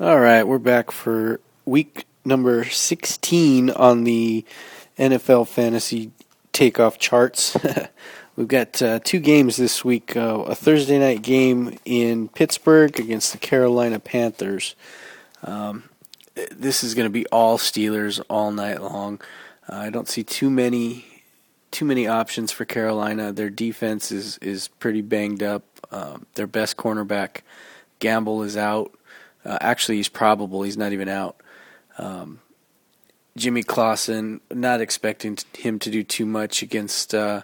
All right, we're back for week number 16 on the NFL fantasy takeoff charts. We've got uh, two games this week uh, a Thursday night game in Pittsburgh against the Carolina Panthers. Um, this is going to be all Steelers all night long. Uh, I don't see too many too many options for Carolina. Their defense is is pretty banged up. Um, their best cornerback Gamble is out. Uh, actually, he's probable. He's not even out. Um, Jimmy Clausen, not expecting him to do too much against uh,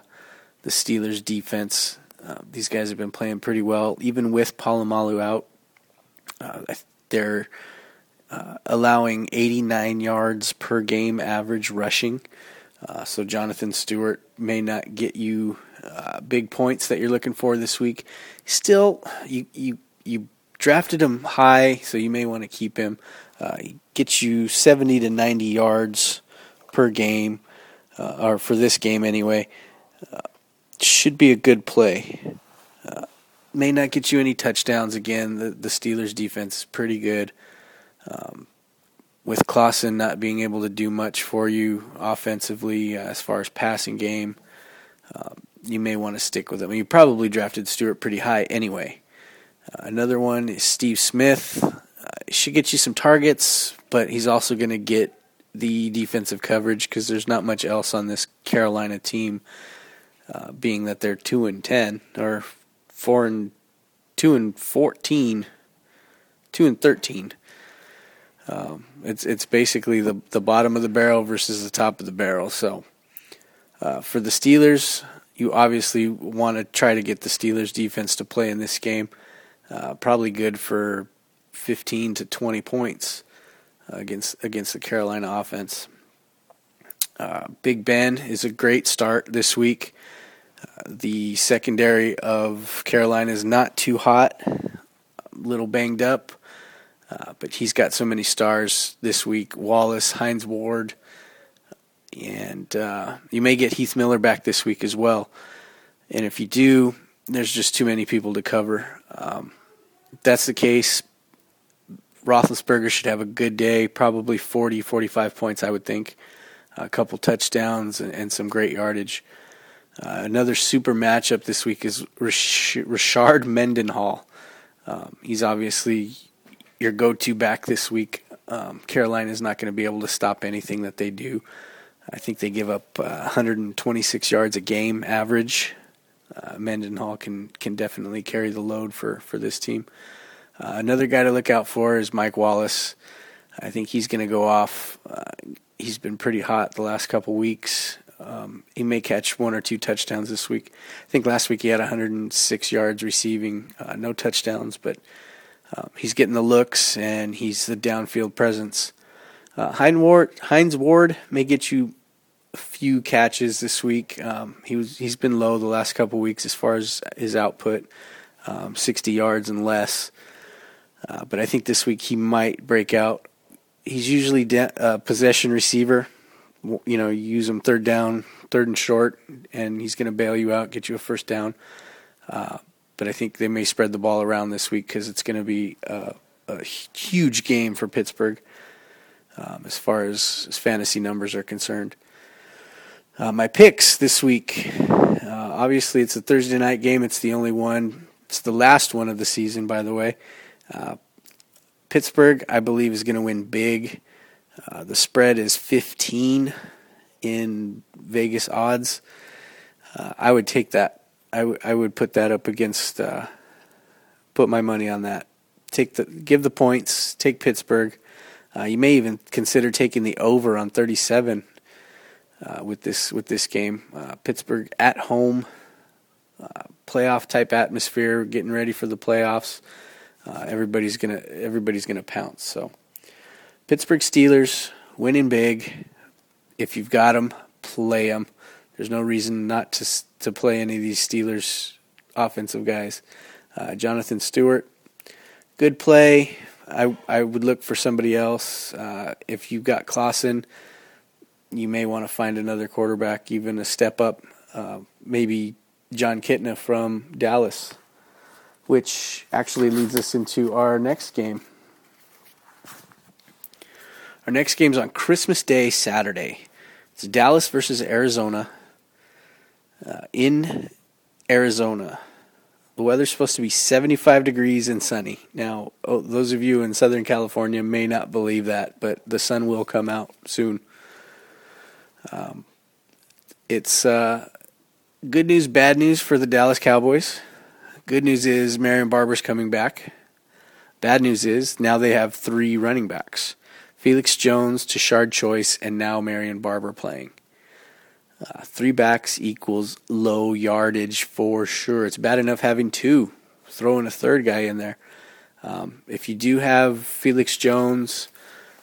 the Steelers' defense. Uh, these guys have been playing pretty well, even with Polamalu out. Uh, they're uh, allowing 89 yards per game average rushing. Uh, so Jonathan Stewart may not get you big points that you're looking for this week. Still, you you you drafted him high, so you may want to keep him. Uh, he gets you 70 to 90 yards per game, uh, or for this game anyway. Uh, should be a good play. Uh, may not get you any touchdowns again. The, the Steelers' defense is pretty good. Um, with Clausen not being able to do much for you offensively uh, as far as passing game, um, you may want to stick with him. You probably drafted Stewart pretty high anyway. Another one is Steve Smith. Uh, should get you some targets, but he's also going to get the defensive coverage because there's not much else on this Carolina team. Uh, being that they're two and ten or four and two and fourteen, two and thirteen. Um, it's it's basically the the bottom of the barrel versus the top of the barrel. So uh, for the Steelers, you obviously want to try to get the Steelers defense to play in this game uh, probably good for 15 to 20 points uh, against against the Carolina offense. Uh, Big Ben is a great start this week. Uh, the secondary of Carolina is not too hot, a little banged up, uh, but he's got so many stars this week. Wallace, Hines Ward, and uh, you may get Heath Miller back this week as well. And if you do, there's just too many people to cover. Um, if that's the case, Roethlisberger should have a good day, probably 40, 45 points, I would think. A couple touchdowns and, and some great yardage. Uh, another super matchup this week is Rashard Mendenhall. Um, he's obviously your go-to back this week. Um, Carolina is not going to be able to stop anything that they do. I think they give up uh, 126 yards a game average uh, Mendenhall can can definitely carry the load for for this team. Uh, another guy to look out for is Mike Wallace. I think he's going to go off. Uh, he's been pretty hot the last couple weeks. Um, he may catch one or two touchdowns this week. I think last week he had 106 yards receiving, uh, no touchdowns, but um, he's getting the looks and he's the downfield presence. Uh, Hines Ward may get you few catches this week. Um, he was he's been low the last couple weeks as far as his output, um, 60 yards and less. Uh, but I think this week he might break out. He's usually de- uh, possession receiver. You know, you use him third down, third and short, and he's going to bail you out, get you a first down. Uh, but I think they may spread the ball around this week because it's going to be a, a, huge game for Pittsburgh um, as far as, as fantasy numbers are concerned. Uh, my picks this week. Uh, obviously, it's a Thursday night game. It's the only one. It's the last one of the season, by the way. Uh, Pittsburgh, I believe, is going to win big. Uh, the spread is 15 in Vegas odds. Uh, I would take that. I, w- I would put that up against. Uh, put my money on that. Take the give the points. Take Pittsburgh. you may even consider taking the over on 37 uh, with this with this game. Uh, Pittsburgh at home, uh, playoff type atmosphere, getting ready for the playoffs. Uh, everybody's gonna everybody's gonna pounce. So Pittsburgh Steelers winning big. If you've got them, play them. There's no reason not to to play any of these Steelers offensive guys. Uh, Jonathan Stewart, good play. I I would look for somebody else. Uh, if you've got Clausen, you may want to find another quarterback, even a step up. Uh, maybe Jon Kitna from Dallas, which actually leads us into our next game. Our next game's on Christmas Day, Saturday. It's Dallas versus Arizona uh, in Arizona. The weather's supposed to be 75 degrees and sunny. Now, oh, those of you in Southern California may not believe that, but the sun will come out soon. Um, it's uh, good news, bad news for the Dallas Cowboys. Good news is Marion Barber's coming back. Bad news is now they have three running backs Felix Jones, Tashard Choice, and now Marion Barber playing. Uh, three backs equals low yardage for sure. It's bad enough having two. Throw in a third guy in there. Um, if you do have Felix Jones,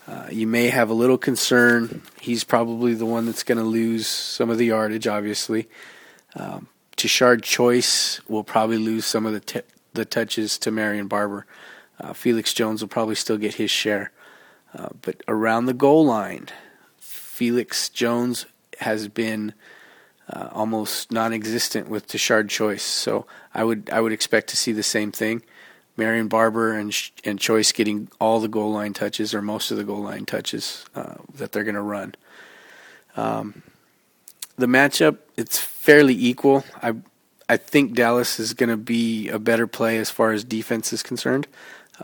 uh, you may have a little concern. He's probably the one that's going to lose some of the yardage, obviously. Um, Tashard Choice will probably lose some of the t- the touches to Marion Barber. Uh, Felix Jones will probably still get his share. Uh, but around the goal line, Felix Jones has been uh, almost non-existent with Tashard Choice. So I would I would expect to see the same thing. Marion Barber and and Choice getting all the goal line touches or most of the goal line touches uh, that they're going to run. Um, the matchup it's fairly equal. I I think Dallas is going to be a better play as far as defense is concerned.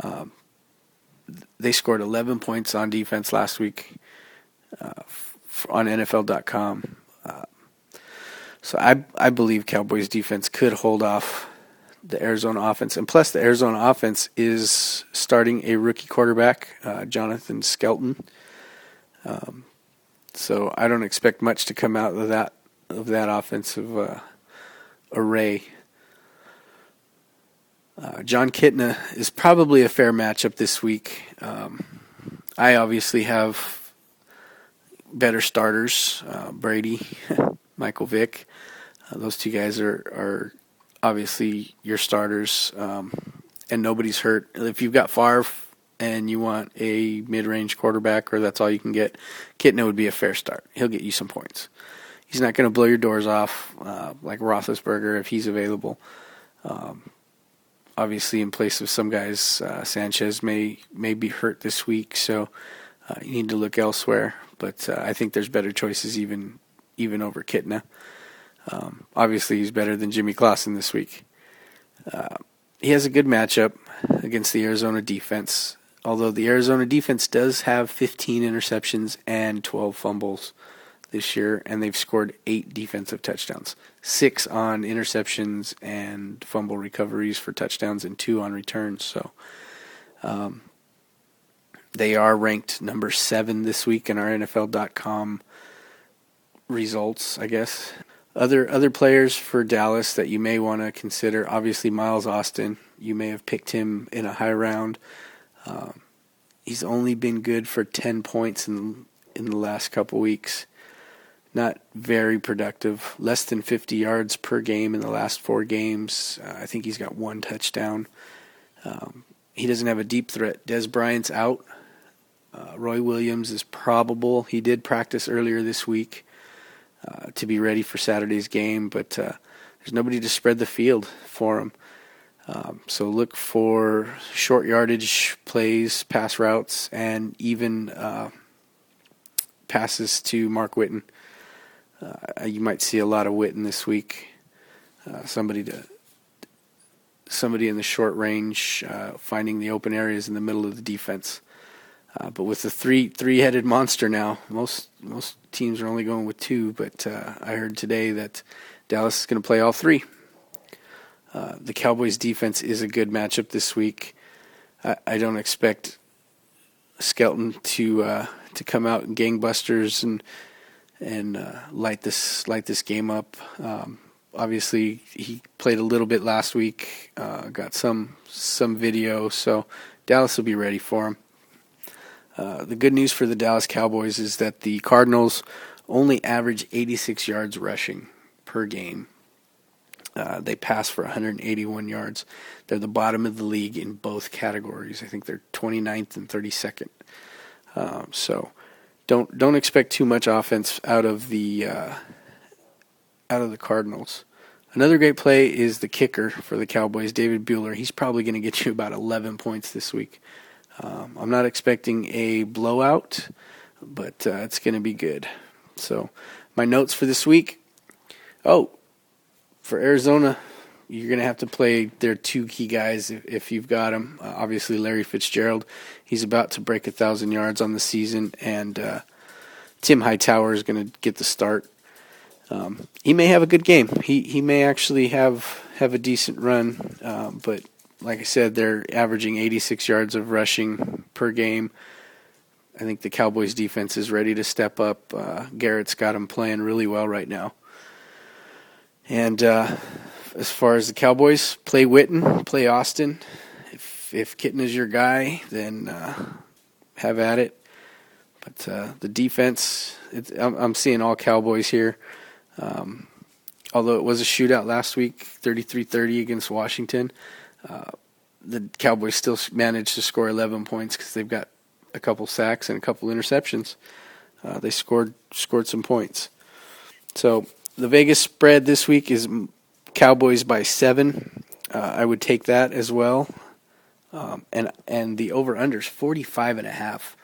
Um, they scored 11 points on defense last week. Uh, on NFL.com. Uh, so I I believe Cowboys defense could hold off the Arizona offense, and plus the Arizona offense is starting a rookie quarterback, uh, Jonathan Skelton. Um, so I don't expect much to come out of that of that offensive uh, array. Uh, Jon Kitna is probably a fair matchup this week. Um, I obviously have better starters. Uh, Brady, Michael Vick, uh, those two guys are are obviously your starters, um, and nobody's hurt. If you've got Favre and you want a mid-range quarterback, or that's all you can get, Kitna would be a fair start. He'll get you some points. He's not going to blow your doors off uh, like Roethlisberger if he's available. Um, obviously, in place of some guys, uh, Sanchez may may be hurt this week, so uh, you need to look elsewhere but uh, I think there's better choices even even over Kitna. Um, obviously, he's better than Jimmy Clausen this week. Uh, he has a good matchup against the Arizona defense, although the Arizona defense does have 15 interceptions and 12 fumbles this year, and they've scored eight defensive touchdowns six on interceptions and fumble recoveries for touchdowns, and two on returns. So, um, they are ranked number seven this week in our NFL.com results, I guess. Other other players for Dallas that you may want to consider. Obviously, Miles Austin. You may have picked him in a high round. Um, he's only been good for ten points in in the last couple weeks. Not very productive. Less than 50 yards per game in the last four games. Uh, I think he's got one touchdown. Um, he doesn't have a deep threat. Dez Bryant's out. Uh, Roy Williams is probable. He did practice earlier this week uh, to be ready for Saturday's game, but uh, there's nobody to spread the field for him. Um, so look for short yardage plays, pass routes, and even uh, passes to Mark Witten. Uh, you might see a lot of Witten this week. Uh, somebody to somebody in the short range, finding the open areas in the middle of the defense. But with the three three headed monster now, most most teams are only going with two. But uh, I heard today that Dallas is going to play all three. Uh, the Cowboys defense is a good matchup this week. I, I don't expect Skelton to uh, to come out in gangbusters and and uh, light this light this game up. Um, obviously, he played a little bit last week, uh, got some some video, so Dallas will be ready for him. Uh, the good news for the Dallas Cowboys is that the Cardinals only average 86 yards rushing per game. Uh, they pass for 181 yards. They're the bottom of the league in both categories. I think they're 29th and 32nd. Um, so don't don't expect too much offense out of the uh, out of the Cardinals. Another great play is the kicker for the Cowboys, David Buehler. He's probably going to get you about 11 points this week. Um, I'm not expecting a blowout, but uh, it's going to be good. So, my notes for this week. Oh, for Arizona, you're going to have to play their two key guys if, if you've got them. Uh, obviously, Larry Fitzgerald, he's about to break a thousand yards on the season, and uh, Tim Hightower is going to get the start. Um, he may have a good game. He he may actually have have a decent run, uh, but like I said, they're averaging 86 yards of rushing per game. I think the Cowboys defense is ready to step up. Uh, Garrett's got them playing really well right now. And uh, as far as the Cowboys, play Witten, play Austin. If if Kitna is your guy, then uh, have at it. But uh, the defense, I'm, I'm, seeing all Cowboys here. Um, although it was a shootout last week, 33-30 against Washington, the Cowboys still managed to score 11 points because they've got a couple sacks and a couple interceptions. Uh, they scored scored some points. So the Vegas spread this week is Cowboys by seven. Uh, I would take that as well. Um, and and the over unders 45 and a half.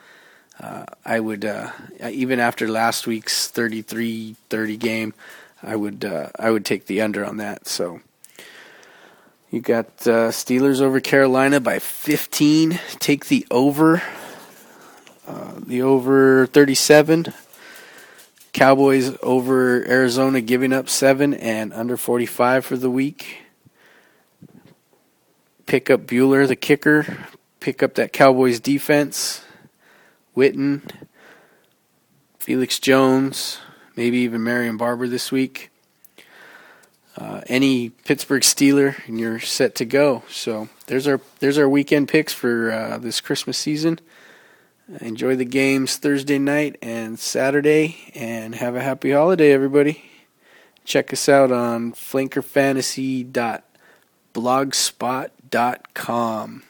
Uh, I would uh, even after last week's 33-30 game, I would uh, I would take the under on that. So you got uh, Steelers over Carolina by 15. Take the over. Uh, the over 37. Cowboys over Arizona giving up seven and under 45 for the week. Pick up Buehler, the kicker. Pick up that Cowboys defense. Witten, Felix Jones, maybe even Marion Barber this week. Uh, any Pittsburgh Steeler, and you're set to go. So there's our there's our weekend picks for uh, this Christmas season. Enjoy the games Thursday night and Saturday, and have a happy holiday, everybody. Check us out on flankerfantasy.blogspot.com.